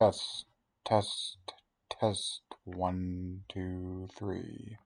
Test, test, test, one, two, three.